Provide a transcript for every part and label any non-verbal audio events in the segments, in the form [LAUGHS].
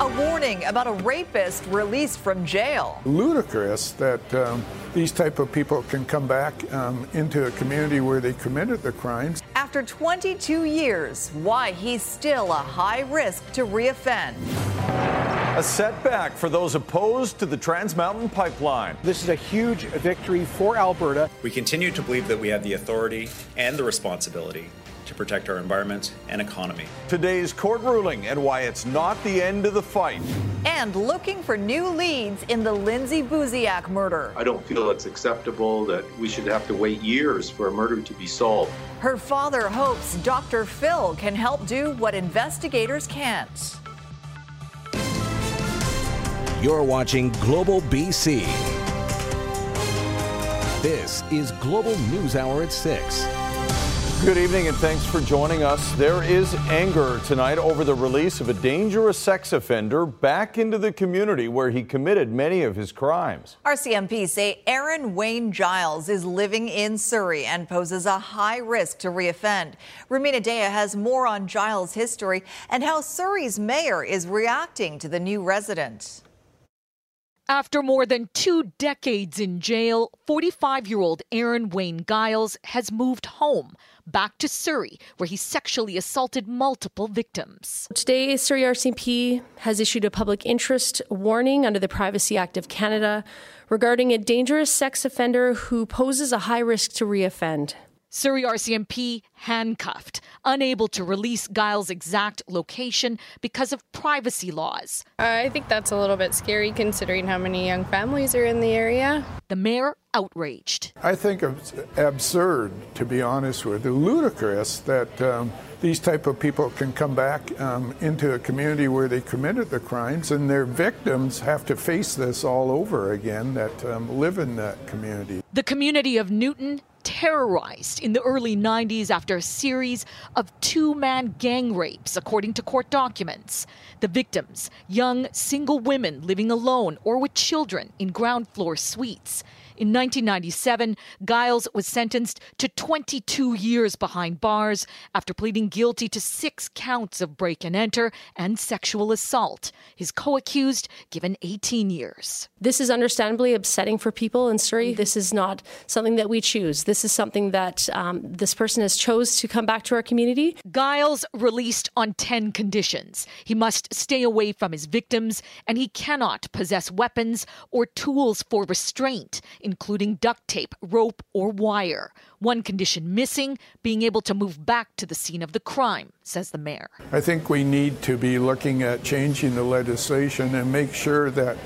A warning about a rapist released from jail. Ludicrous that um, these type of people can come back um, into a community where they committed the crimes. After 22 years, why he's still a high risk to reoffend. A setback for those opposed to the Trans Mountain Pipeline. This is a huge victory for Alberta. We continue to believe that we have the authority and the responsibility to protect our environment and economy. Today's court ruling and why it's not the end of the fight. And looking for new leads in the Lindsay Buziak murder. I don't feel it's acceptable that we should have to wait years for a murder to be solved. Her father hopes Dr. Phil can help do what investigators can't. You're watching Global BC. This is Global News Hour at 6. Good evening and thanks for joining us. There is anger tonight over the release of a dangerous sex offender back into the community where he committed many of his crimes. RCMP say Aaron Wayne Giles is living in Surrey and poses a high risk to reoffend. Rumina Daya has more on Giles' history and how Surrey's mayor is reacting to the new resident. After more than two decades in jail, 45 year old Aaron Wayne Giles has moved home, back to Surrey, where he sexually assaulted multiple victims. Today, Surrey RCMP has issued a public interest warning under the Privacy Act of Canada regarding a dangerous sex offender who poses a high risk to reoffend. Surrey RCMP handcuffed, unable to release Giles' exact location because of privacy laws. I think that's a little bit scary considering how many young families are in the area. The mayor outraged. I think it's absurd, to be honest with you, ludicrous that um, these type of people can come back um, into a community where they committed the crimes and their victims have to face this all over again that um, live in that community. The community of Newton terrorized in the early 90s after a series of two man gang rapes, according to court documents. The victims, young single women living alone or with children in ground floor suites. In 1997, Giles was sentenced to 22 years behind bars after pleading guilty to six counts of break and enter and sexual assault. His co accused given 18 years. This is understandably upsetting for people in Surrey. This is not something that we choose. This is something that um, this person has chose to come back to our community. Giles released on 10 conditions. He must stay away from his victims and he cannot possess weapons or tools for restraint including duct tape, rope, or wire. One condition missing being able to move back to the scene of the crime, says the mayor. I think we need to be looking at changing the legislation and make sure that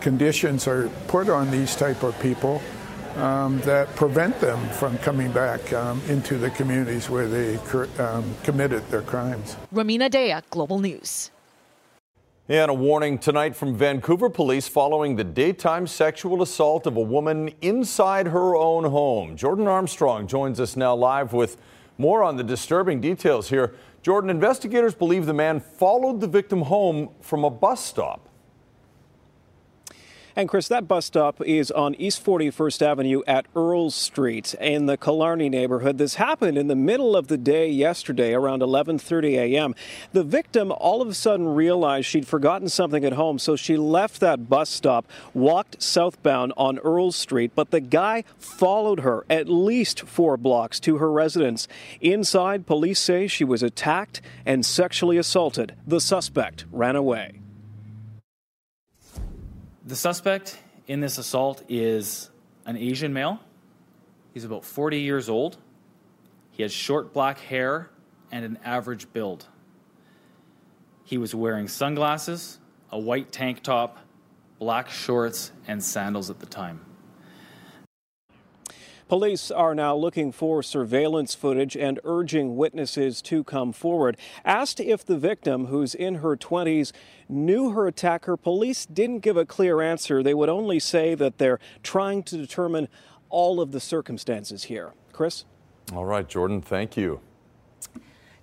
conditions are put on these type of people um, that prevent them from coming back um, into the communities where they um, committed their crimes. Rumina Daya, Global News. And a warning tonight from Vancouver police following the daytime sexual assault of a woman inside her own home. Jordan Armstrong joins us now live with more on the disturbing details here. Jordan, investigators believe the man followed the victim home from a bus stop. And Chris, that bus stop is on East 41st Avenue at Earl Street in the Killarney neighborhood. This happened in the middle of the day yesterday around 11:30 a.m. The victim all of a sudden realized she'd forgotten something at home, so she left that bus stop, walked southbound on Earl Street, but the guy followed her at least 4 blocks to her residence. Inside, police say she was attacked and sexually assaulted. The suspect ran away. The suspect in this assault is an Asian male. He's about 40 years old. He has short black hair and an average build. He was wearing sunglasses, a white tank top, black shorts, and sandals at the time. Police are now looking for surveillance footage and urging witnesses to come forward. Asked if the victim, who's in her 20s, knew her attacker, police didn't give a clear answer. They would only say that they're trying to determine all of the circumstances here. Chris? All right, Jordan, thank you.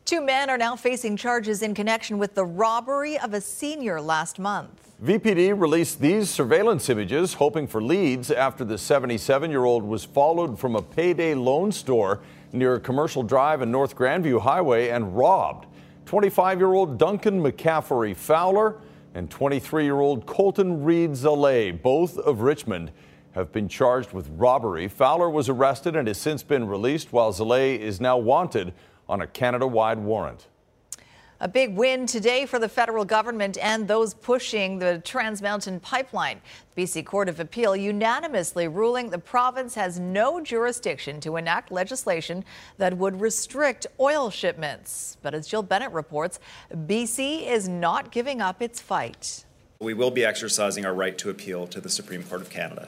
Two men are now facing charges in connection with the robbery of a senior last month. VPD released these surveillance images, hoping for leads after the 77 year old was followed from a payday loan store near Commercial Drive and North Grandview Highway and robbed. 25 year old Duncan McCaffrey Fowler and 23 year old Colton Reed Zale, both of Richmond, have been charged with robbery. Fowler was arrested and has since been released, while Zale is now wanted on a Canada wide warrant. A big win today for the federal government and those pushing the Trans Mountain pipeline. The BC Court of Appeal unanimously ruling the province has no jurisdiction to enact legislation that would restrict oil shipments. But as Jill Bennett reports, BC is not giving up its fight. We will be exercising our right to appeal to the Supreme Court of Canada.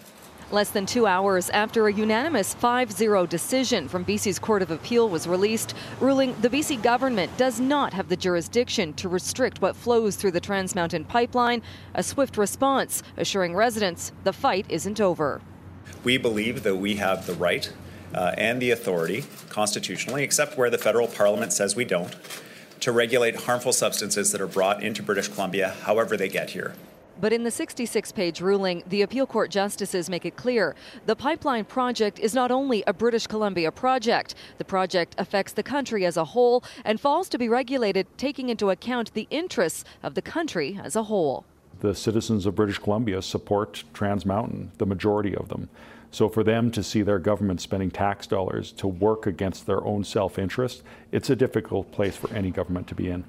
Less than two hours after a unanimous 5 0 decision from BC's Court of Appeal was released, ruling the BC government does not have the jurisdiction to restrict what flows through the Trans Mountain pipeline, a swift response assuring residents the fight isn't over. We believe that we have the right uh, and the authority, constitutionally, except where the federal parliament says we don't, to regulate harmful substances that are brought into British Columbia however they get here. But in the 66 page ruling, the appeal court justices make it clear the pipeline project is not only a British Columbia project, the project affects the country as a whole and falls to be regulated taking into account the interests of the country as a whole. The citizens of British Columbia support Trans Mountain, the majority of them. So for them to see their government spending tax dollars to work against their own self interest, it's a difficult place for any government to be in.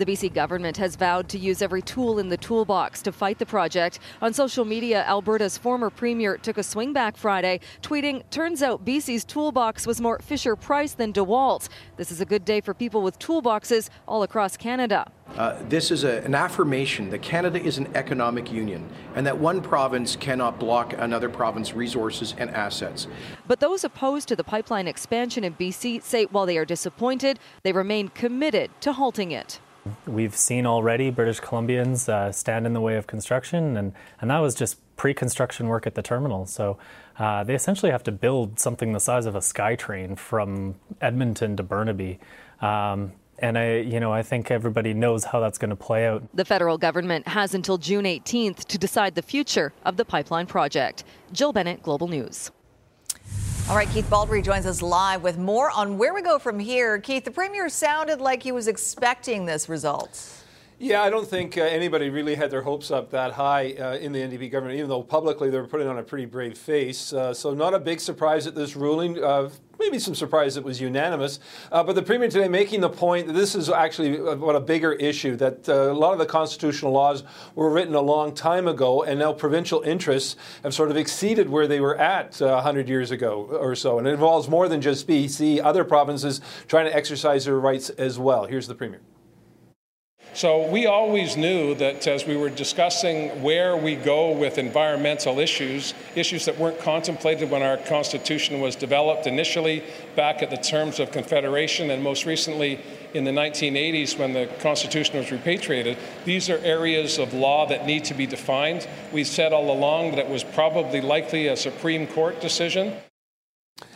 The BC government has vowed to use every tool in the toolbox to fight the project. On social media, Alberta's former premier took a swing back Friday, tweeting, Turns out BC's toolbox was more Fisher Price than DeWalt. This is a good day for people with toolboxes all across Canada. Uh, this is a, an affirmation that Canada is an economic union and that one province cannot block another province's resources and assets. But those opposed to the pipeline expansion in BC say while they are disappointed, they remain committed to halting it. We've seen already British Columbians uh, stand in the way of construction, and, and that was just pre construction work at the terminal. So uh, they essentially have to build something the size of a SkyTrain from Edmonton to Burnaby. Um, and I, you know, I think everybody knows how that's going to play out. The federal government has until June 18th to decide the future of the pipeline project. Jill Bennett, Global News. All right, Keith Baldrey joins us live with more on where we go from here. Keith, the premier sounded like he was expecting this result. Yeah, I don't think uh, anybody really had their hopes up that high uh, in the NDP government, even though publicly they were putting on a pretty brave face. Uh, so, not a big surprise at this ruling. Uh, maybe some surprise it was unanimous. Uh, but the Premier today making the point that this is actually what a bigger issue, that uh, a lot of the constitutional laws were written a long time ago, and now provincial interests have sort of exceeded where they were at 100 years ago or so. And it involves more than just BC, other provinces trying to exercise their rights as well. Here's the Premier. So we always knew that as we were discussing where we go with environmental issues, issues that weren't contemplated when our Constitution was developed initially back at the terms of Confederation and most recently in the 1980s when the Constitution was repatriated, these are areas of law that need to be defined. We said all along that it was probably likely a Supreme Court decision.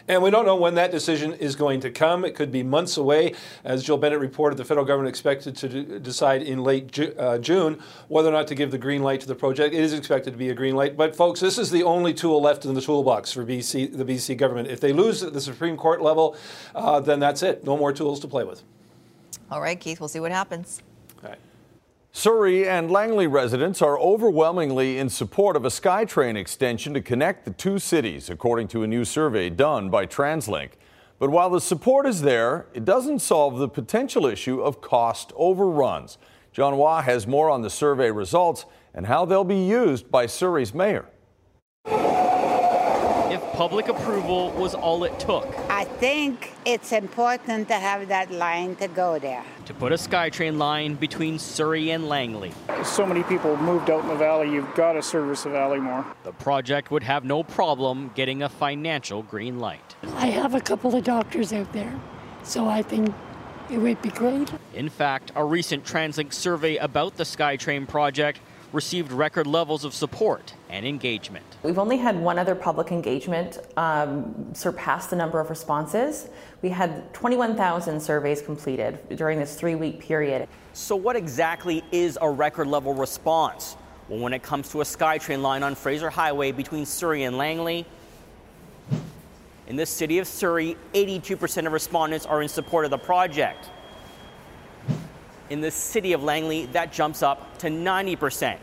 And we don't know when that decision is going to come. It could be months away. As Jill Bennett reported, the federal government expected to decide in late Ju- uh, June whether or not to give the green light to the project. It is expected to be a green light. But, folks, this is the only tool left in the toolbox for BC, the BC government. If they lose at the Supreme Court level, uh, then that's it. No more tools to play with. All right, Keith, we'll see what happens. Surrey and Langley residents are overwhelmingly in support of a SkyTrain extension to connect the two cities, according to a new survey done by TransLink. But while the support is there, it doesn't solve the potential issue of cost overruns. John Hua has more on the survey results and how they'll be used by Surrey's mayor public approval was all it took. I think it's important to have that line to go there. To put a SkyTrain line between Surrey and Langley. So many people moved out in the valley, you've got to service the valley more. The project would have no problem getting a financial green light. I have a couple of doctors out there, so I think it would be great. In fact, a recent TransLink survey about the SkyTrain project received record levels of support and engagement. We've only had one other public engagement um, surpass the number of responses. We had 21,000 surveys completed during this three week period. So, what exactly is a record level response? Well, when it comes to a SkyTrain line on Fraser Highway between Surrey and Langley, in the city of Surrey, 82% of respondents are in support of the project. In the city of Langley, that jumps up to 90%.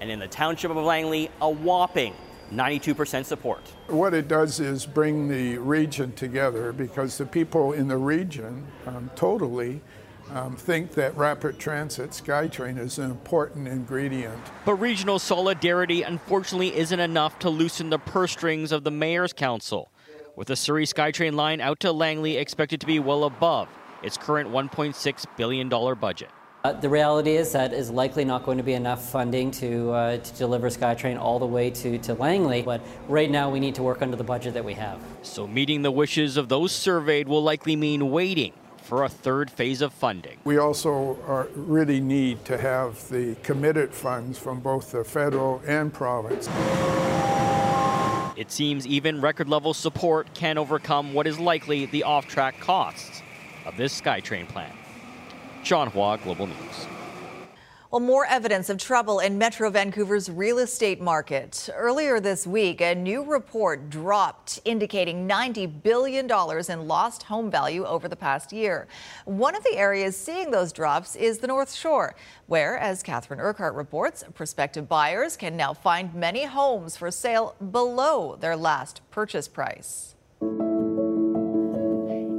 And in the township of Langley, a whopping 92% support. What it does is bring the region together because the people in the region um, totally um, think that rapid transit SkyTrain is an important ingredient. But regional solidarity unfortunately isn't enough to loosen the purse strings of the Mayor's Council, with the Surrey SkyTrain line out to Langley expected to be well above its current $1.6 billion budget. Uh, the reality is that is likely not going to be enough funding to, uh, to deliver SkyTrain all the way to, to Langley, but right now we need to work under the budget that we have. So meeting the wishes of those surveyed will likely mean waiting for a third phase of funding. We also are, really need to have the committed funds from both the federal and province. It seems even record level support can overcome what is likely the off track costs of this SkyTrain plan. John Hua, Global News. Well, more evidence of trouble in Metro Vancouver's real estate market. Earlier this week, a new report dropped indicating $90 billion in lost home value over the past year. One of the areas seeing those drops is the North Shore, where, as Catherine Urquhart reports, prospective buyers can now find many homes for sale below their last purchase price.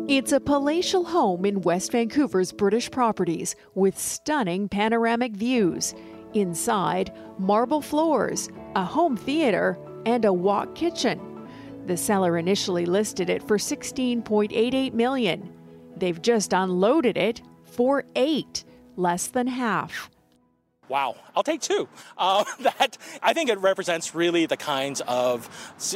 It's a palatial home in West Vancouver's British properties with stunning panoramic views. Inside, marble floors, a home theater, and a walk kitchen. The seller initially listed it for 16.88 million. They've just unloaded it for 8, less than half. Wow, I'll take two. Uh, [LAUGHS] that I think it represents really the kinds of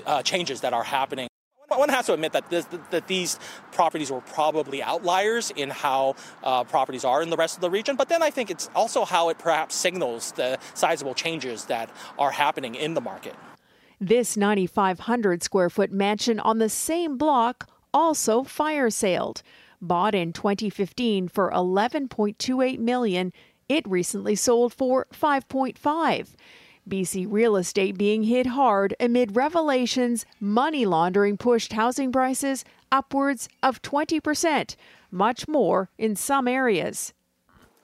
uh, changes that are happening one has to admit that, this, that these properties were probably outliers in how uh, properties are in the rest of the region, but then I think it's also how it perhaps signals the sizable changes that are happening in the market. This 9,500 square foot mansion on the same block also fire sailed. Bought in 2015 for 11.28 million, it recently sold for 5.5. BC real estate being hit hard amid revelations money laundering pushed housing prices upwards of 20%, much more in some areas.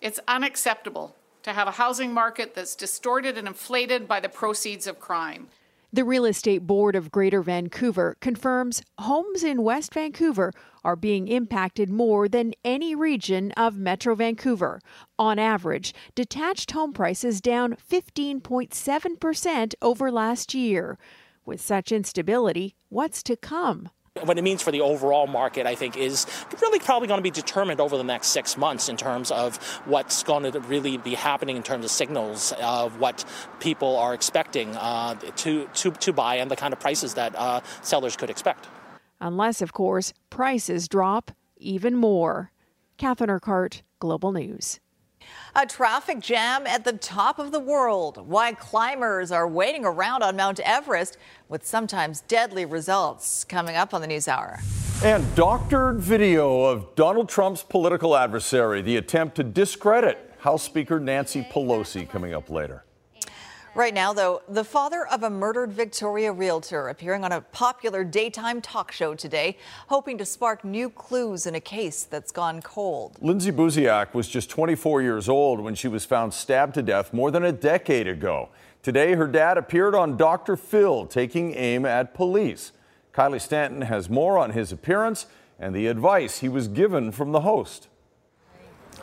It's unacceptable to have a housing market that's distorted and inflated by the proceeds of crime. The Real Estate Board of Greater Vancouver confirms homes in West Vancouver are being impacted more than any region of Metro Vancouver. On average, detached home prices down 15.7% over last year. With such instability, what's to come? What it means for the overall market, I think, is really probably going to be determined over the next six months in terms of what's going to really be happening in terms of signals of what people are expecting uh, to, to, to buy and the kind of prices that uh, sellers could expect. Unless, of course, prices drop even more. Catherine Urquhart, Global News. A traffic jam at the top of the world. Why climbers are waiting around on Mount Everest with sometimes deadly results. Coming up on the News Hour. And doctored video of Donald Trump's political adversary, the attempt to discredit House Speaker Nancy Pelosi, coming up later. Right now, though, the father of a murdered Victoria realtor appearing on a popular daytime talk show today, hoping to spark new clues in a case that's gone cold. Lindsay Buziak was just 24 years old when she was found stabbed to death more than a decade ago. Today, her dad appeared on Dr. Phil taking aim at police. Kylie Stanton has more on his appearance and the advice he was given from the host.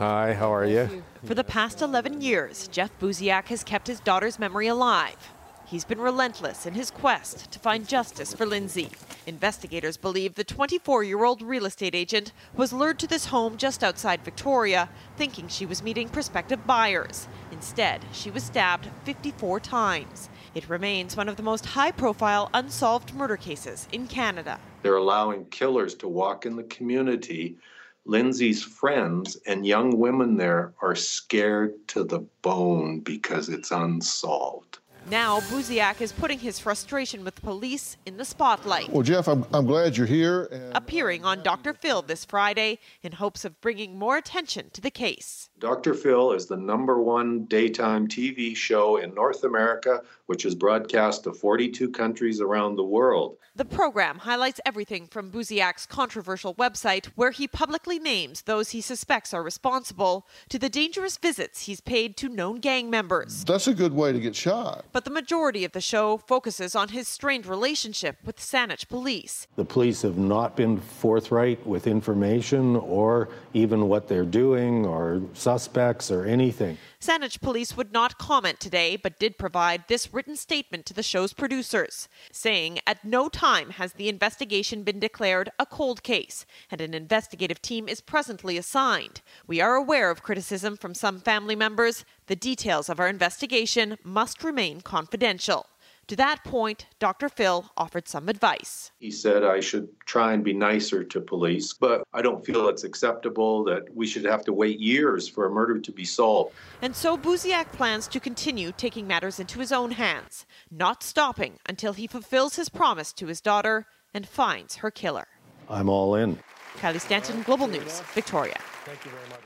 Hi, how are you? For the past 11 years, Jeff Buziak has kept his daughter's memory alive. He's been relentless in his quest to find justice for Lindsay. Investigators believe the 24 year old real estate agent was lured to this home just outside Victoria, thinking she was meeting prospective buyers. Instead, she was stabbed 54 times. It remains one of the most high profile unsolved murder cases in Canada. They're allowing killers to walk in the community Lindsay's friends and young women there are scared to the bone because it's unsolved. Now, Buziak is putting his frustration with police in the spotlight. Well, Jeff, I'm, I'm glad you're here. And... Appearing on Dr. Phil this Friday in hopes of bringing more attention to the case. Dr. Phil is the number one daytime TV show in North America, which is broadcast to 42 countries around the world. The program highlights everything from Buziak's controversial website, where he publicly names those he suspects are responsible, to the dangerous visits he's paid to known gang members. That's a good way to get shot. But the majority of the show focuses on his strained relationship with Saanich police. The police have not been forthright with information or even what they're doing or suspects or anything. Saanich police would not comment today, but did provide this written statement to the show's producers, saying at no time has the investigation been declared a cold case, and an investigative team is presently assigned. We are aware of criticism from some family members. The details of our investigation must remain confidential. To that point, Dr. Phil offered some advice. He said I should try and be nicer to police, but I don't feel it's acceptable that we should have to wait years for a murder to be solved. And so Buziak plans to continue taking matters into his own hands, not stopping until he fulfills his promise to his daughter and finds her killer. I'm all in. Kylie Stanton, Global News, Victoria. Thank you very much.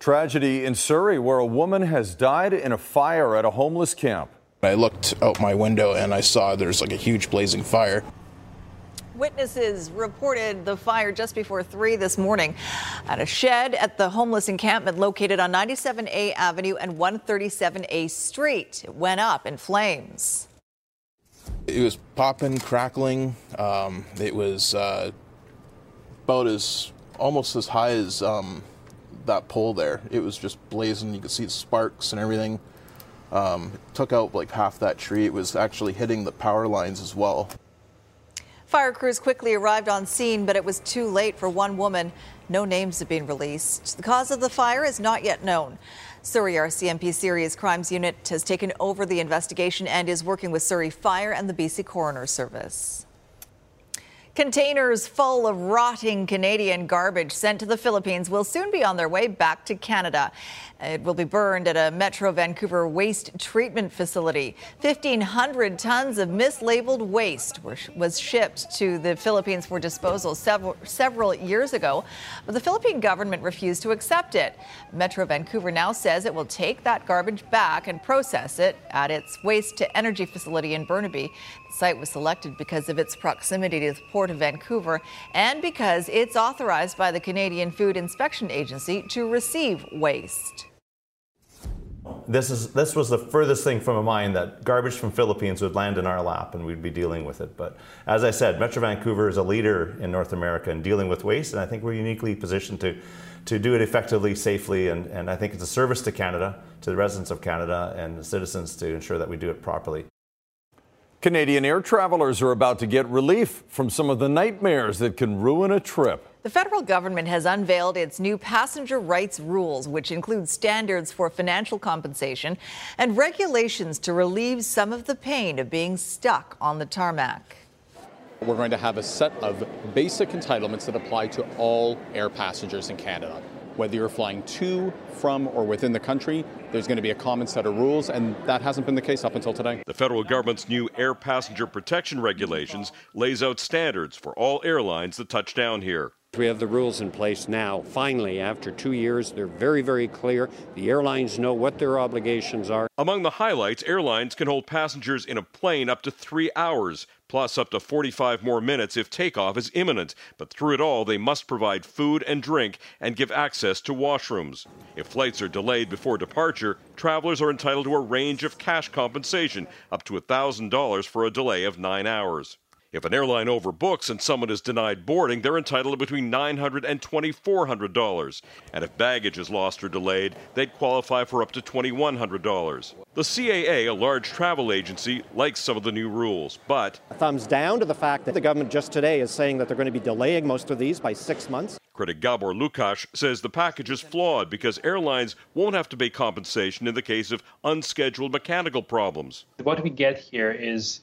Tragedy in Surrey where a woman has died in a fire at a homeless camp. I looked out my window and I saw there's like a huge blazing fire. Witnesses reported the fire just before 3 this morning at a shed at the homeless encampment located on 97A Avenue and 137A Street. It went up in flames. It was popping, crackling. Um, it was uh, about as almost as high as um, that pole there. It was just blazing. You could see the sparks and everything. Um, took out like half that tree. It was actually hitting the power lines as well. Fire crews quickly arrived on scene, but it was too late for one woman. No names have been released. The cause of the fire is not yet known. Surrey RCMP Serious Crimes Unit has taken over the investigation and is working with Surrey Fire and the BC Coroner Service. Containers full of rotting Canadian garbage sent to the Philippines will soon be on their way back to Canada. It will be burned at a Metro Vancouver waste treatment facility. 1,500 tons of mislabeled waste was shipped to the Philippines for disposal several years ago, but the Philippine government refused to accept it. Metro Vancouver now says it will take that garbage back and process it at its waste to energy facility in Burnaby. Site was selected because of its proximity to the Port of Vancouver and because it's authorized by the Canadian Food Inspection Agency to receive waste. This is this was the furthest thing from a mind that garbage from Philippines would land in our lap and we'd be dealing with it. But as I said, Metro Vancouver is a leader in North America in dealing with waste, and I think we're uniquely positioned to to do it effectively, safely, and, and I think it's a service to Canada, to the residents of Canada and the citizens to ensure that we do it properly. Canadian air travelers are about to get relief from some of the nightmares that can ruin a trip. The federal government has unveiled its new passenger rights rules, which include standards for financial compensation and regulations to relieve some of the pain of being stuck on the tarmac. We're going to have a set of basic entitlements that apply to all air passengers in Canada. Whether you're flying to, from, or within the country, there's going to be a common set of rules, and that hasn't been the case up until today. The federal government's new air passenger protection regulations lays out standards for all airlines that touch down here. We have the rules in place now. Finally, after two years, they're very, very clear. The airlines know what their obligations are. Among the highlights, airlines can hold passengers in a plane up to three hours, plus up to 45 more minutes if takeoff is imminent. But through it all, they must provide food and drink and give access to washrooms. If flights are delayed before departure, travelers are entitled to a range of cash compensation up to $1,000 for a delay of nine hours. If an airline overbooks and someone is denied boarding, they're entitled to between $900 and $2,400. And if baggage is lost or delayed, they'd qualify for up to $2,100. The CAA, a large travel agency, likes some of the new rules, but. A thumbs down to the fact that the government just today is saying that they're going to be delaying most of these by six months. Critic Gabor Lukacs says the package is flawed because airlines won't have to pay compensation in the case of unscheduled mechanical problems. What we get here is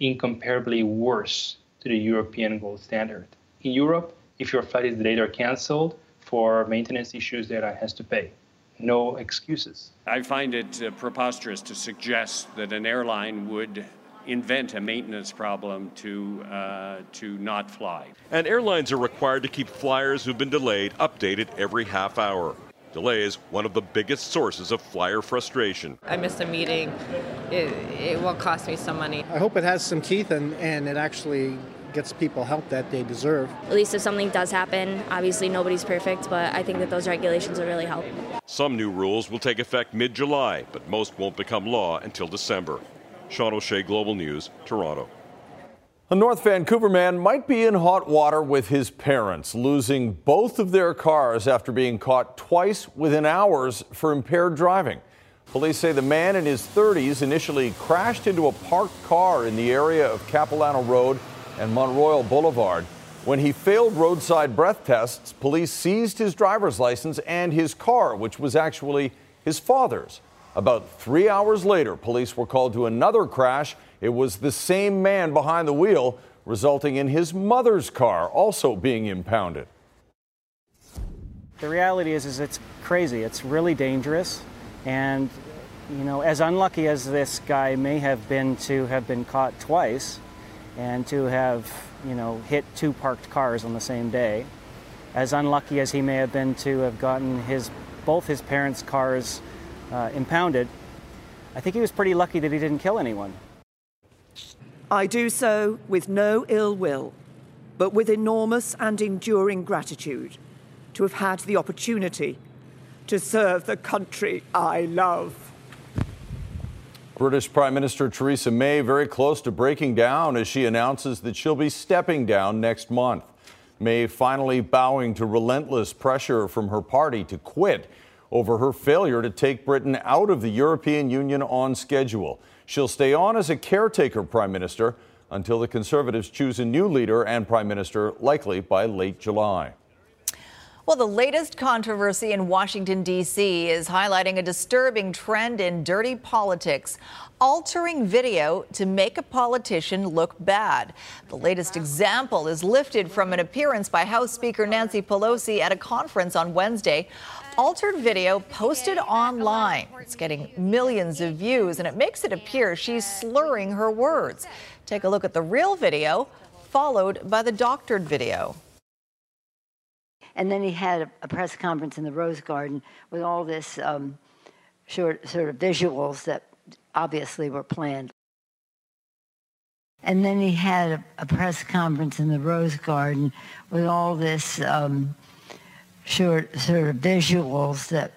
incomparably worse to the European gold standard. In Europe, if your flight is delayed or cancelled for maintenance issues, the airline has to pay. no excuses. I find it uh, preposterous to suggest that an airline would invent a maintenance problem to uh, to not fly. And airlines are required to keep flyers who've been delayed updated every half hour. Delays is one of the biggest sources of flyer frustration. I missed a meeting. It, it will cost me some money. I hope it has some teeth and, and it actually gets people help that they deserve. At least if something does happen, obviously nobody's perfect, but I think that those regulations will really help. Some new rules will take effect mid July, but most won't become law until December. Sean O'Shea, Global News, Toronto. A North Vancouver man might be in hot water with his parents, losing both of their cars after being caught twice within hours for impaired driving. Police say the man in his 30s initially crashed into a parked car in the area of Capilano Road and Mont Royal Boulevard. When he failed roadside breath tests, police seized his driver's license and his car, which was actually his father's. About three hours later, police were called to another crash. It was the same man behind the wheel, resulting in his mother's car also being impounded. The reality is, is it's crazy. It's really dangerous, and you know, as unlucky as this guy may have been to have been caught twice, and to have you know hit two parked cars on the same day, as unlucky as he may have been to have gotten his both his parents' cars uh, impounded, I think he was pretty lucky that he didn't kill anyone. I do so with no ill will, but with enormous and enduring gratitude to have had the opportunity to serve the country I love. British Prime Minister Theresa May very close to breaking down as she announces that she'll be stepping down next month. May finally bowing to relentless pressure from her party to quit over her failure to take Britain out of the European Union on schedule. She'll stay on as a caretaker prime minister until the Conservatives choose a new leader and prime minister, likely by late July. Well, the latest controversy in Washington, D.C. is highlighting a disturbing trend in dirty politics, altering video to make a politician look bad. The latest example is lifted from an appearance by House Speaker Nancy Pelosi at a conference on Wednesday altered video posted online. It's getting millions of views, and it makes it appear she's slurring her words. Take a look at the real video, followed by the doctored video. And then he had a, press conference in the Rose Garden with all this um, short, sort of visuals that obviously were planned. And then he had a, press conference in the Rose Garden with all this um, short sort of visuals that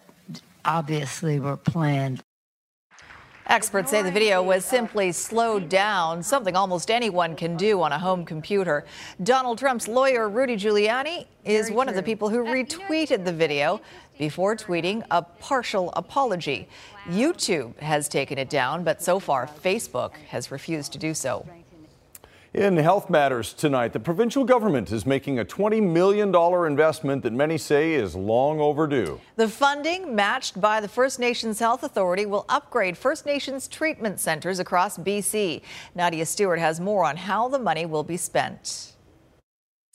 obviously were planned. Experts say the video was simply slowed down, something almost anyone can do on a home computer. Donald Trump's lawyer, Rudy Giuliani, is one of the people who retweeted the video before tweeting a partial apology. YouTube has taken it down, but so far, Facebook has refused to do so. In health matters tonight, the provincial government is making a $20 million investment that many say is long overdue. The funding, matched by the First Nations Health Authority, will upgrade First Nations treatment centers across BC. Nadia Stewart has more on how the money will be spent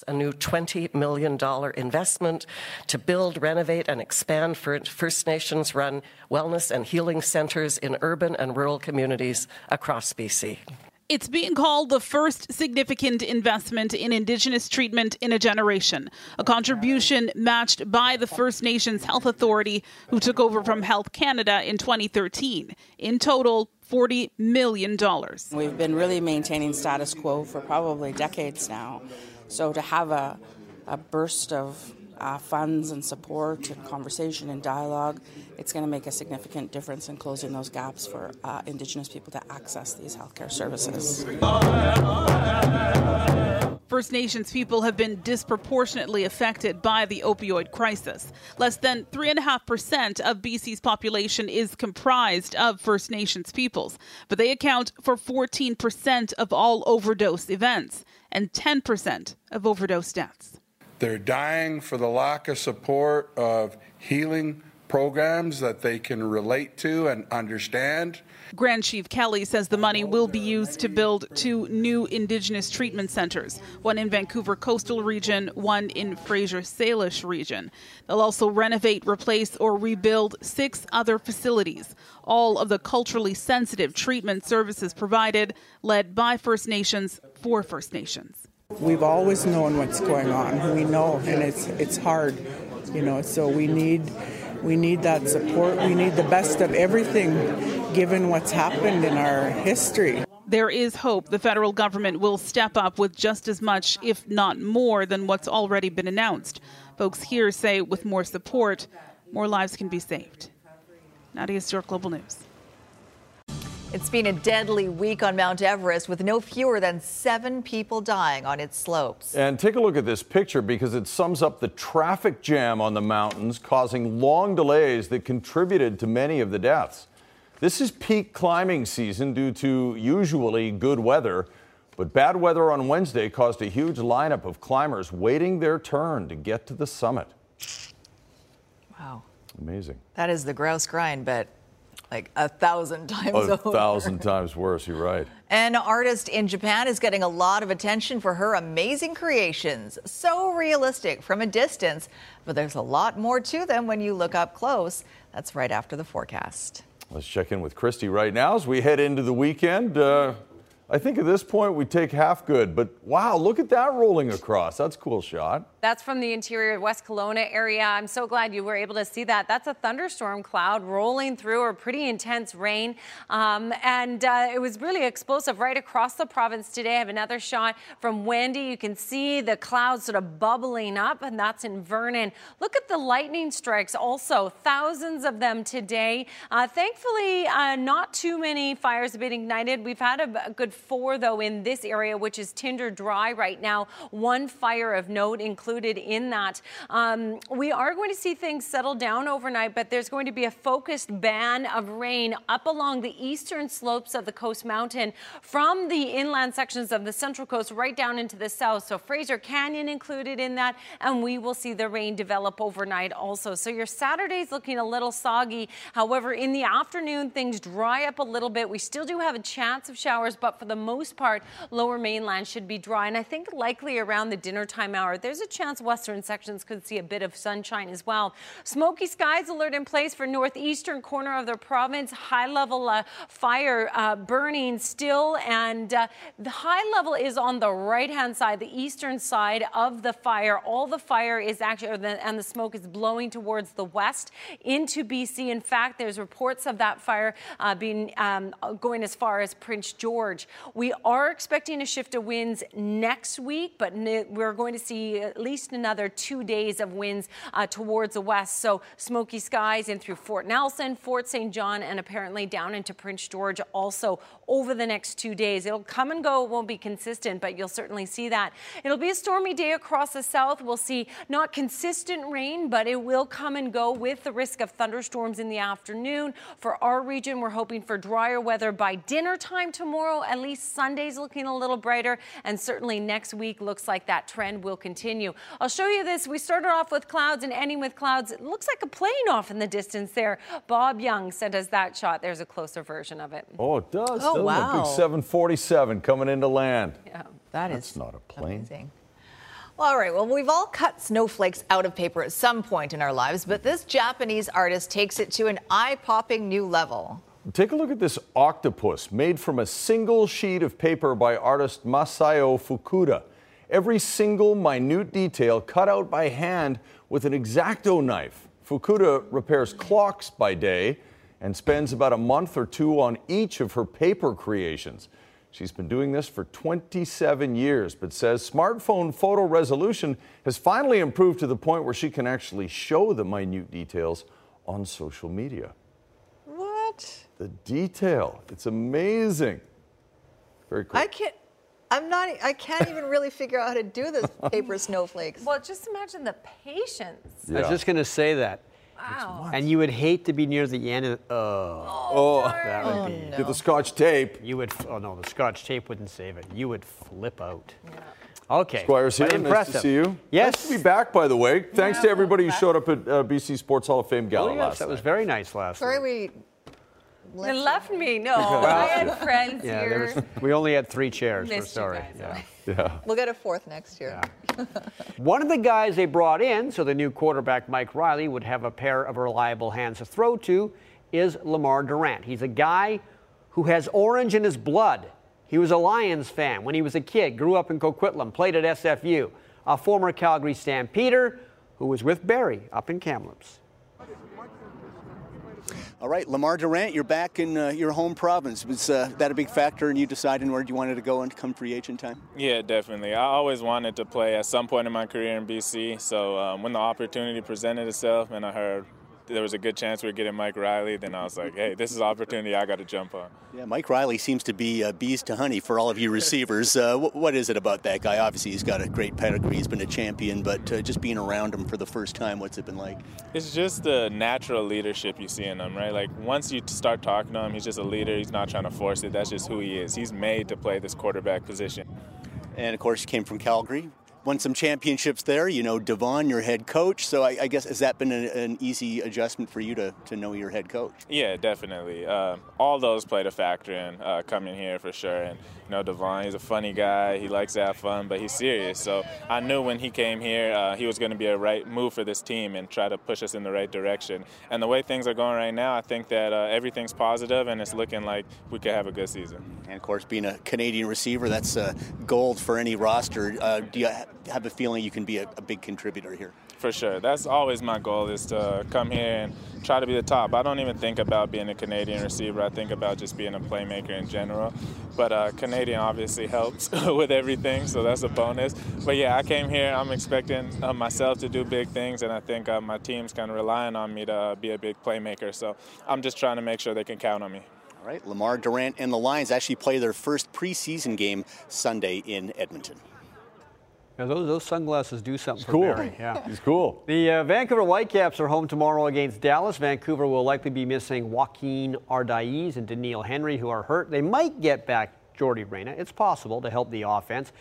a new $20 million investment to build, renovate, and expand First Nations run wellness and healing centers in urban and rural communities across BC. It's being called the first significant investment in Indigenous treatment in a generation, a contribution matched by the First Nations Health Authority, who took over from Health Canada in 2013. In total, $40 million. We've been really maintaining status quo for probably decades now. So to have a, a burst of uh, funds and support and conversation and dialogue, it's going to make a significant difference in closing those gaps for uh, Indigenous people to access these healthcare services. First Nations people have been disproportionately affected by the opioid crisis. Less than 3.5% of BC's population is comprised of First Nations peoples, but they account for 14% of all overdose events and 10% of overdose deaths. They're dying for the lack of support of healing programs that they can relate to and understand. Grand Chief Kelly says the money will be used to build two new Indigenous treatment centres, one in Vancouver coastal region, one in Fraser Salish region. They'll also renovate, replace, or rebuild six other facilities. All of the culturally sensitive treatment services provided, led by First Nations for First Nations. We've always known what's going on. We know, and it's it's hard, you know. So we need we need that support. We need the best of everything, given what's happened in our history. There is hope the federal government will step up with just as much, if not more, than what's already been announced. Folks here say with more support, more lives can be saved. Nadia Stewart, Global News. It's been a deadly week on Mount Everest with no fewer than seven people dying on its slopes. And take a look at this picture because it sums up the traffic jam on the mountains, causing long delays that contributed to many of the deaths. This is peak climbing season due to usually good weather, but bad weather on Wednesday caused a huge lineup of climbers waiting their turn to get to the summit. Wow. Amazing. That is the grouse grind, but like a thousand [LAUGHS] times A over. thousand times worse, you're right. An artist in Japan is getting a lot of attention for her amazing creations. So realistic from a distance, but there's a lot more to them when you look up close. That's right after the forecast. Let's check in with Christy right now as we head into the weekend. Uh, I think at this point we take half good, but wow, look at that rolling across. That's a cool shot. That's from the interior West Kelowna area. I'm so glad you were able to see that. That's a thunderstorm cloud rolling through or pretty intense rain. Um, and uh, it was really explosive right across the province today. I have another shot from Wendy. You can see the clouds sort of bubbling up, and that's in Vernon. Look at the lightning strikes also, thousands of them today. Uh, thankfully, uh, not too many fires have been ignited. We've had a, a good four, though, in this area, which is tinder dry right now. One fire of note included in that. Um, we are going to see things settle down overnight, but there's going to be a focused ban of rain up along the eastern slopes of the Coast Mountain from the inland sections of the Central Coast right down into the south. So Fraser Canyon included in that, and we will see the rain develop overnight also. So your Saturday's looking a little soggy. However, in the afternoon, things dry up a little bit. We still do have a chance of showers, but for the most part, lower mainland should be dry. And I think likely around the dinner time hour, there's a chance western sections could see a bit of sunshine as well. Smoky skies alert in place for northeastern corner of the province. High level uh, fire uh, burning still, and uh, the high level is on the right hand side, the eastern side of the fire. All the fire is actually, the, and the smoke is blowing towards the west into BC. In fact, there's reports of that fire uh, being um, going as far as Prince George. We are expecting a shift of winds next week, but we're going to see at least another two days of winds uh, towards the west. So smoky skies in through Fort Nelson, Fort St. John, and apparently down into Prince George also over the next two days. It'll come and go. It won't be consistent, but you'll certainly see that. It'll be a stormy day across the south. We'll see not consistent rain, but it will come and go with the risk of thunderstorms in the afternoon. For our region, we're hoping for drier weather by dinner time tomorrow. At least Sunday's looking a little brighter, and certainly next week looks like that trend will continue. I'll show you this. We started off with clouds and ending with clouds. It looks like a plane off in the distance there. Bob Young sent us that shot. There's a closer version of it. Oh, it does. Oh, doesn't it? wow. Big 747 coming into land. Yeah. That That's is not a plane. amazing. All right. Well, we've all cut snowflakes out of paper at some point in our lives, but this Japanese artist takes it to an eye popping new level. Take a look at this octopus made from a single sheet of paper by artist Masayo Fukuda. Every single minute detail cut out by hand with an exacto knife. Fukuda repairs clocks by day and spends about a month or two on each of her paper creations. She's been doing this for 27 years, but says smartphone photo resolution has finally improved to the point where she can actually show the minute details on social media. What? The detail, it's amazing. Very cool. I can't. I'm not. I can't even really figure out how to do this [LAUGHS] paper snowflakes. Well, just imagine the patience. I was just going to say that. Wow. And you would hate to be near the end of. Oh, Oh, that would Oh, be. get the scotch tape. You would. Oh no, the scotch tape wouldn't save it. You would flip out. Okay. Squire's here. But Nice impressive. to see you. Yes. Nice to be back, by the way. Thanks to everybody who showed up at uh, BC Sports Hall of Fame Gala Oh, yes, last that was very nice last Sorry we They left me. No, [LAUGHS] Well, I had friends Yeah, here. there was, we only had three chairs. We're sorry. guys. Yeah. Yeah. We'll get a fourth next year. One of the guys they brought in, so the new quarterback Mike Reilly would have a pair of reliable hands to throw to, is Lemar Durant. He's a guy who has orange in his blood. He was a Lions fan when he was a kid, grew up in Coquitlam, played at SFU, a former Calgary Stampeder who was with Barry up in Kamloops. All right, Lemar Durant, you're back in uh, your home province. Was uh, that a big factor in you deciding where you wanted to go and come free agent time? Yeah, definitely. I always wanted to play at some point in my career in BC. So um, when the opportunity presented itself and I heard there was a good chance we were getting Mike Reilly, then I was like, hey, this is an opportunity I got to jump on. Yeah, Mike Reilly seems to be uh, bees to honey for all of you receivers. Uh, wh- what is it about that guy? Obviously, he's got a great pedigree. He's been a champion, but uh, just being around him for the first time, what's it been like? It's just the natural leadership you see in him, right? Like once you start talking to him, he's just a leader. He's not trying to force it. That's just who he is. He's made to play this quarterback position. And of course, you came from Calgary, won some championships there. You know, Devon, your head coach. So I, I guess has that been a, an easy adjustment for you to, to know your head coach? Yeah, definitely. Uh, all those played a factor in uh, coming here for sure. And know, Devon, he's a funny guy. He likes to have fun, but he's serious. So I knew when he came here, uh, he was going to be a right move for this team and try to push us in the right direction. And the way things are going right now, I think that uh, everything's positive and it's looking like we could have a good season. And of course, being a Canadian receiver, that's uh, gold for any roster. Uh, do you have a feeling you can be a, a big contributor here? For sure. That's always my goal is to come here and try to be the top. I don't even think about being a Canadian receiver. I think about just being a playmaker in general. But uh, Canadian obviously helps [LAUGHS] with everything, so that's a bonus. But yeah, I came here. I'm expecting uh, myself to do big things, and I think uh, my team's kind of relying on me to be a big playmaker. So I'm just trying to make sure they can count on me. All right, Lemar Durant and the Lions actually play their first preseason game Sunday in Edmonton. Those, those sunglasses do something for cool. Barry. Yeah, [LAUGHS] He's cool. The uh, Vancouver Whitecaps are home tomorrow against Dallas. Vancouver will likely be missing Joaquin Ardaiz and Doneil Henry, who are hurt. They might get back Jordy Reyna. It's possible to help the offense.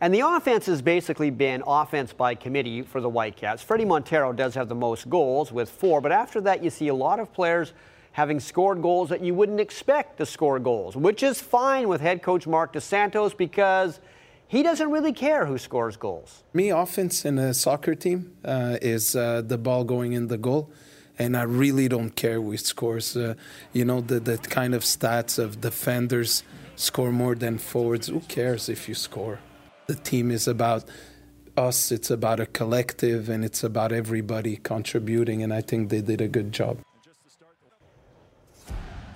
And the offense has basically been offense by committee for the Whitecaps. Fredy Montero does have the most goals with four, but after that, you see a lot of players having scored goals that you wouldn't expect to score goals, which is fine with head coach Marc Dos Santos because he doesn't really care who scores goals. Me, offense in a soccer team uh, is uh, the ball going in the goal. And I really don't care who scores. Uh, you know, the, the kind of stats of defenders score more than forwards. Who cares if you score? The team is about us, it's about a collective, and it's about everybody contributing. And I think they did a good job.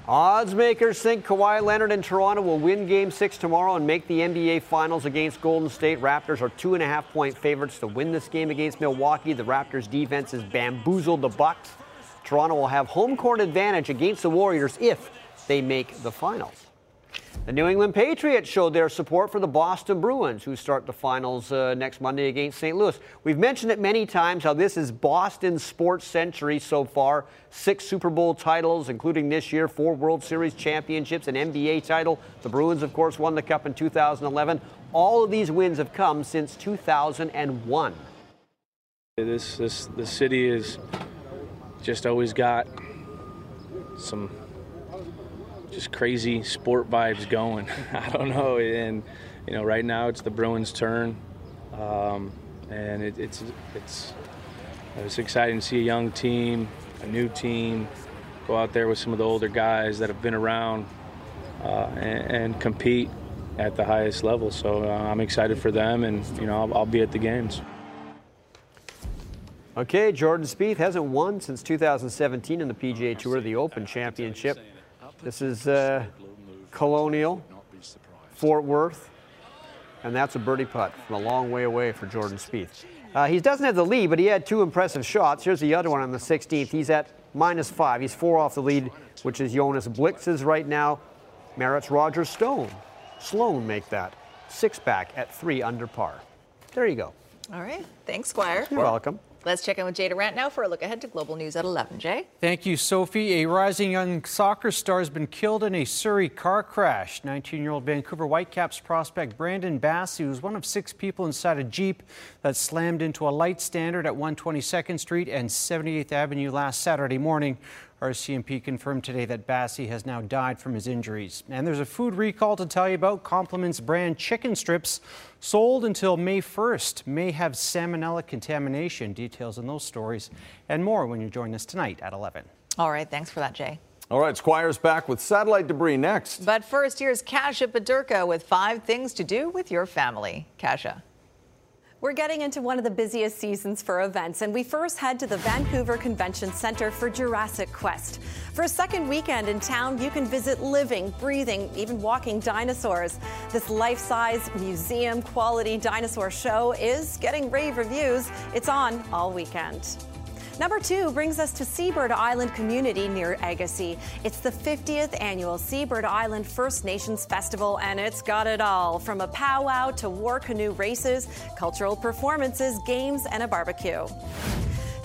Odds makers think Kawhi Leonard and Toronto will win Game 6 tomorrow and make the NBA Finals against Golden State. Raptors are two and a half point favorites to win this game against Milwaukee. The Raptors' defense has bamboozled the Bucks. Toronto will have home court advantage against the Warriors if they make the finals. The New England Patriots showed their support for the Boston Bruins, who start the finals uh, next Monday against St. Louis. We've mentioned it many times how this is Boston's sports century so far. Six Super Bowl titles, including this year, four World Series championships, an NBA title. The Bruins, of course, won the Cup in 2011. All of these wins have come since 2001. This, this, the city has just always got some just crazy sport vibes going. [LAUGHS] I don't know, and you know, right now it's the Bruins' turn, um, and it, it's it's it's exciting to see a young team, a new team, go out there with some of the older guys that have been around uh, and, and compete at the highest level. So uh, I'm excited for them, and you know, I'll, I'll be at the games. Okay, Jordan Spieth hasn't won since 2017 in the PGA Tour, the Open Championship. This is uh, Colonial, Fort Worth, and that's a birdie putt from a long way away for Jordan Spieth. Uh, he doesn't have the lead, but he had two impressive shots. Here's the other one on the 16th. He's at minus five. He's four off the lead, which is Jonas Blixt's right now. Merritt's Roger Stone. Sloan make that. Six back at three under par. There you go. All right. Thanks, Squire. You're welcome. Let's check in with Jay Durant now for a look ahead to global news at 11. Jay? Thank you, Sophie. A rising young soccer star has been killed in a Surrey car crash. 19 year old Vancouver Whitecaps prospect Brandon Bassey was one of six people inside a Jeep that slammed into a light standard at 122nd Street and 78th Avenue last Saturday morning. RCMP confirmed today that Bassey has now died from his injuries. And there's a food recall to tell you about. Compliments brand chicken strips sold until May 1st may have salmonella contamination. Details in those stories and more when you join us tonight at 11. All right, thanks for that, Jay. All right, Squire's back with satellite debris next. But first, here's Kasia Badurka with five things to do with your family. Kasia. We're getting into one of the busiest seasons for events, and we first head to the Vancouver Convention Center for Jurassic Quest. For a second weekend in town, you can visit living, breathing, even walking dinosaurs. This life size, museum quality dinosaur show is getting rave reviews. It's on all weekend. Number two brings us to Seabird Island community near Agassiz. It's the 50th annual Seabird Island First Nations Festival, and it's got it all from a powwow to war canoe races, cultural performances, games, and a barbecue.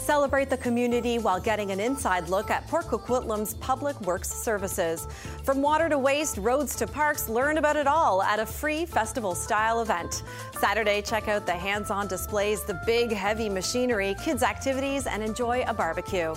Celebrate the community while getting an inside look at Port Coquitlam's public works services. From water to waste, roads to parks, learn about it all at a free festival style event. Saturday, check out the hands on displays, the big heavy machinery, kids' activities, and enjoy a barbecue.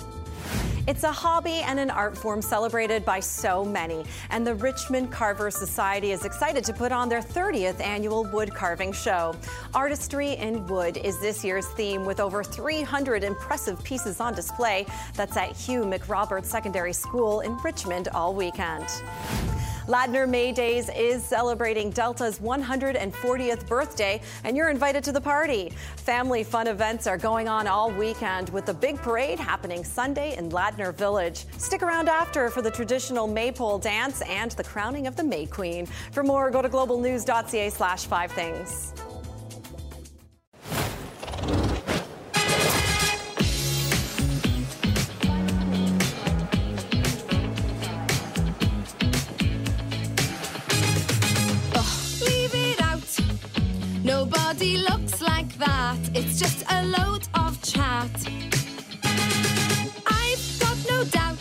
It's a hobby and an art form celebrated by so many, and the Richmond Carver Society is excited to put on their 30th annual wood carving show. Artistry in wood is this year's theme, with over 300 impressive pieces on display. That's at Hugh McRoberts Secondary School in Richmond all weekend. Ladner May Days is celebrating Delta's 140th birthday, and you're invited to the party. Family fun events are going on all weekend with the big parade happening Sunday in Ladner Village. Stick around after for the traditional maypole dance and the crowning of the May Queen. For more, go to globalnews.ca slash five things. Nobody looks like that. It's just a load of chat. I've got no doubt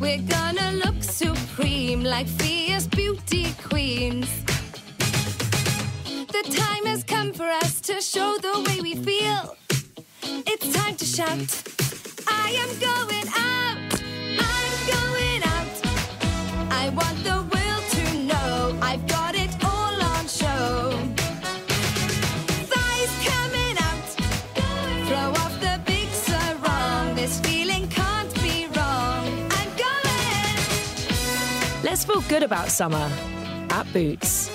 we're gonna look supreme like fierce beauty queens. The time has come for us to show the way we feel. It's time to shout. I am going out. I'm going out. I want the world Let's feel good about summer at Boots.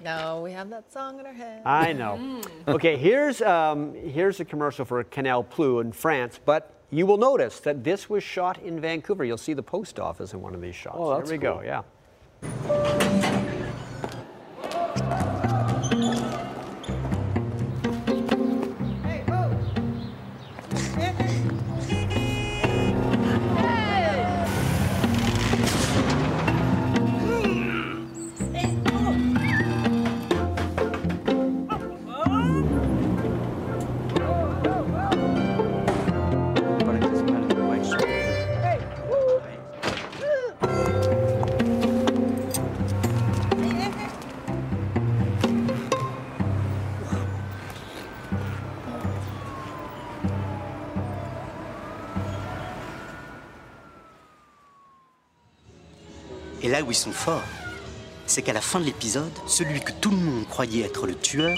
No, we have that song in our head. I know. Okay, here's um, here's a commercial for Canal Plus in France, but you will notice that this was shot in Vancouver. You'll see the post office in one of these shots. Oh, that's Here we go. Yeah. Là où ils sont forts, c'est qu'à la fin de l'épisode, celui que tout le monde croyait être le tueur.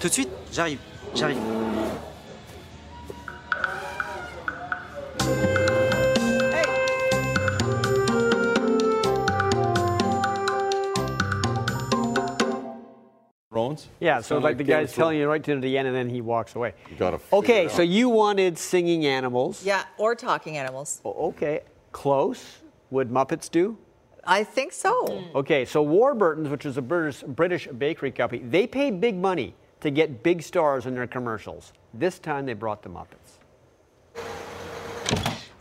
Tout de suite, j'arrive, j'arrive. Yeah, so like the guy's of telling you right to the end and then he walks away. You gotta Okay, so you wanted singing animals. Yeah, or talking animals. Okay, close. Would Muppets do? I think so. Mm. Okay, so Warburton's, which is a British, British bakery company, they pay big money to get big stars in their commercials. This time they brought the Muppets.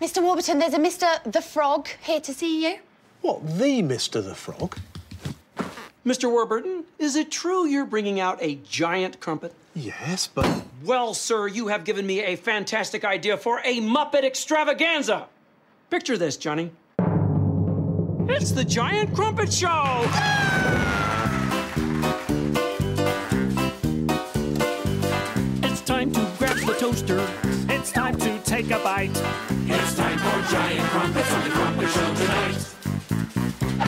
Mr. Warburton, there's a Kermit the Frog here to see you. What, the Kermit the Frog? Mr. Warburton, is it true you're bringing out a giant crumpet? Yes, but. Well, sir, you have given me a fantastic idea for a Muppet extravaganza. Picture this, Johnny. It's the Giant Crumpet Show! It's time to grab the toaster. It's time to take a bite. It's time for giant crumpets on the Crumpet Show tonight.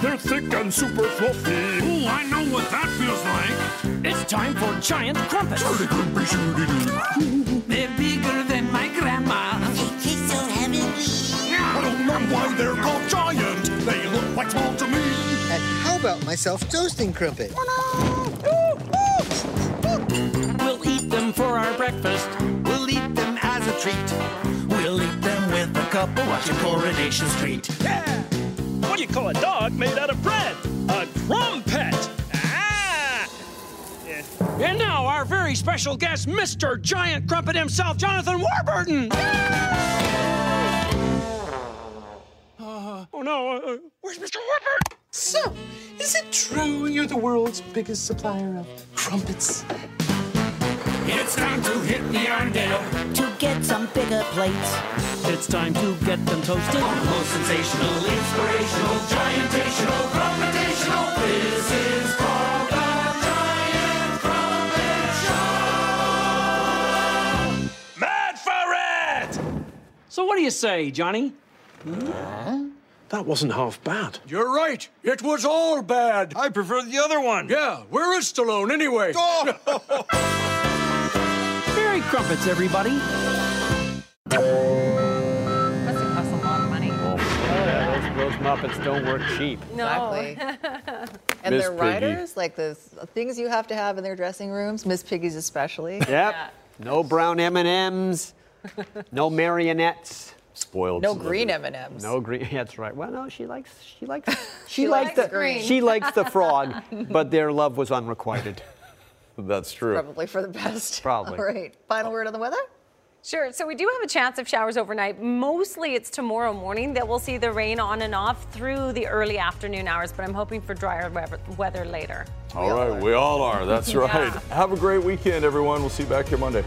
They're thick and super fluffy. Ooh, I know what that feels like. It's time for giant crumpets. They're bigger about myself toasting crumpet? We'll eat them for our breakfast. We'll eat them as a treat. We'll eat them with a cup of watching Coronation Street. Yeah! What do you call a dog made out of bread? A crumpet. Ah! And now, our very special guest, Mr. Giant Crumpet himself, Jonathan Warburton! Uh, oh no, uh, where's Mr. Warburton? So, is it true you're the world's biggest supplier of crumpets? It's time to hit the Arndale. To get some bigger plates. It's time to get them toasted. Most sensational, inspirational, giantational, crumpetational. This is called the Giant Crumpet Show. Mad for it! So, what do you say, Johnny? That wasn't half bad. You're right. It was all bad. I prefer the other one. Yeah, where is Stallone anyway? Oh. [LAUGHS] Merry crumpets, everybody. Must have cost a lot of money. Oh, yeah, those, those Muppets don't work cheap. Exactly. [LAUGHS] And Miss their Piggy. riders, like the things you have to have in their dressing rooms, Miss Piggy's especially. Yep. No brown M&Ms. no marionettes. Spoiled. No green M&Ms. No green. [LAUGHS] That's right. Well, no, she likes. She likes. [LAUGHS] She, She likes, likes the. green. She likes the frog, [LAUGHS] but their love was unrequited. That's true. Probably for the best. Probably. All right. Final word on the weather? Sure. So we do have a chance of showers overnight. Mostly it's tomorrow morning that we'll see the rain on and off through the early afternoon hours, but I'm hoping for drier weather- weather later. All right, we all are. That's Yeah. right. Have a great weekend, everyone. We'll see you back here Monday.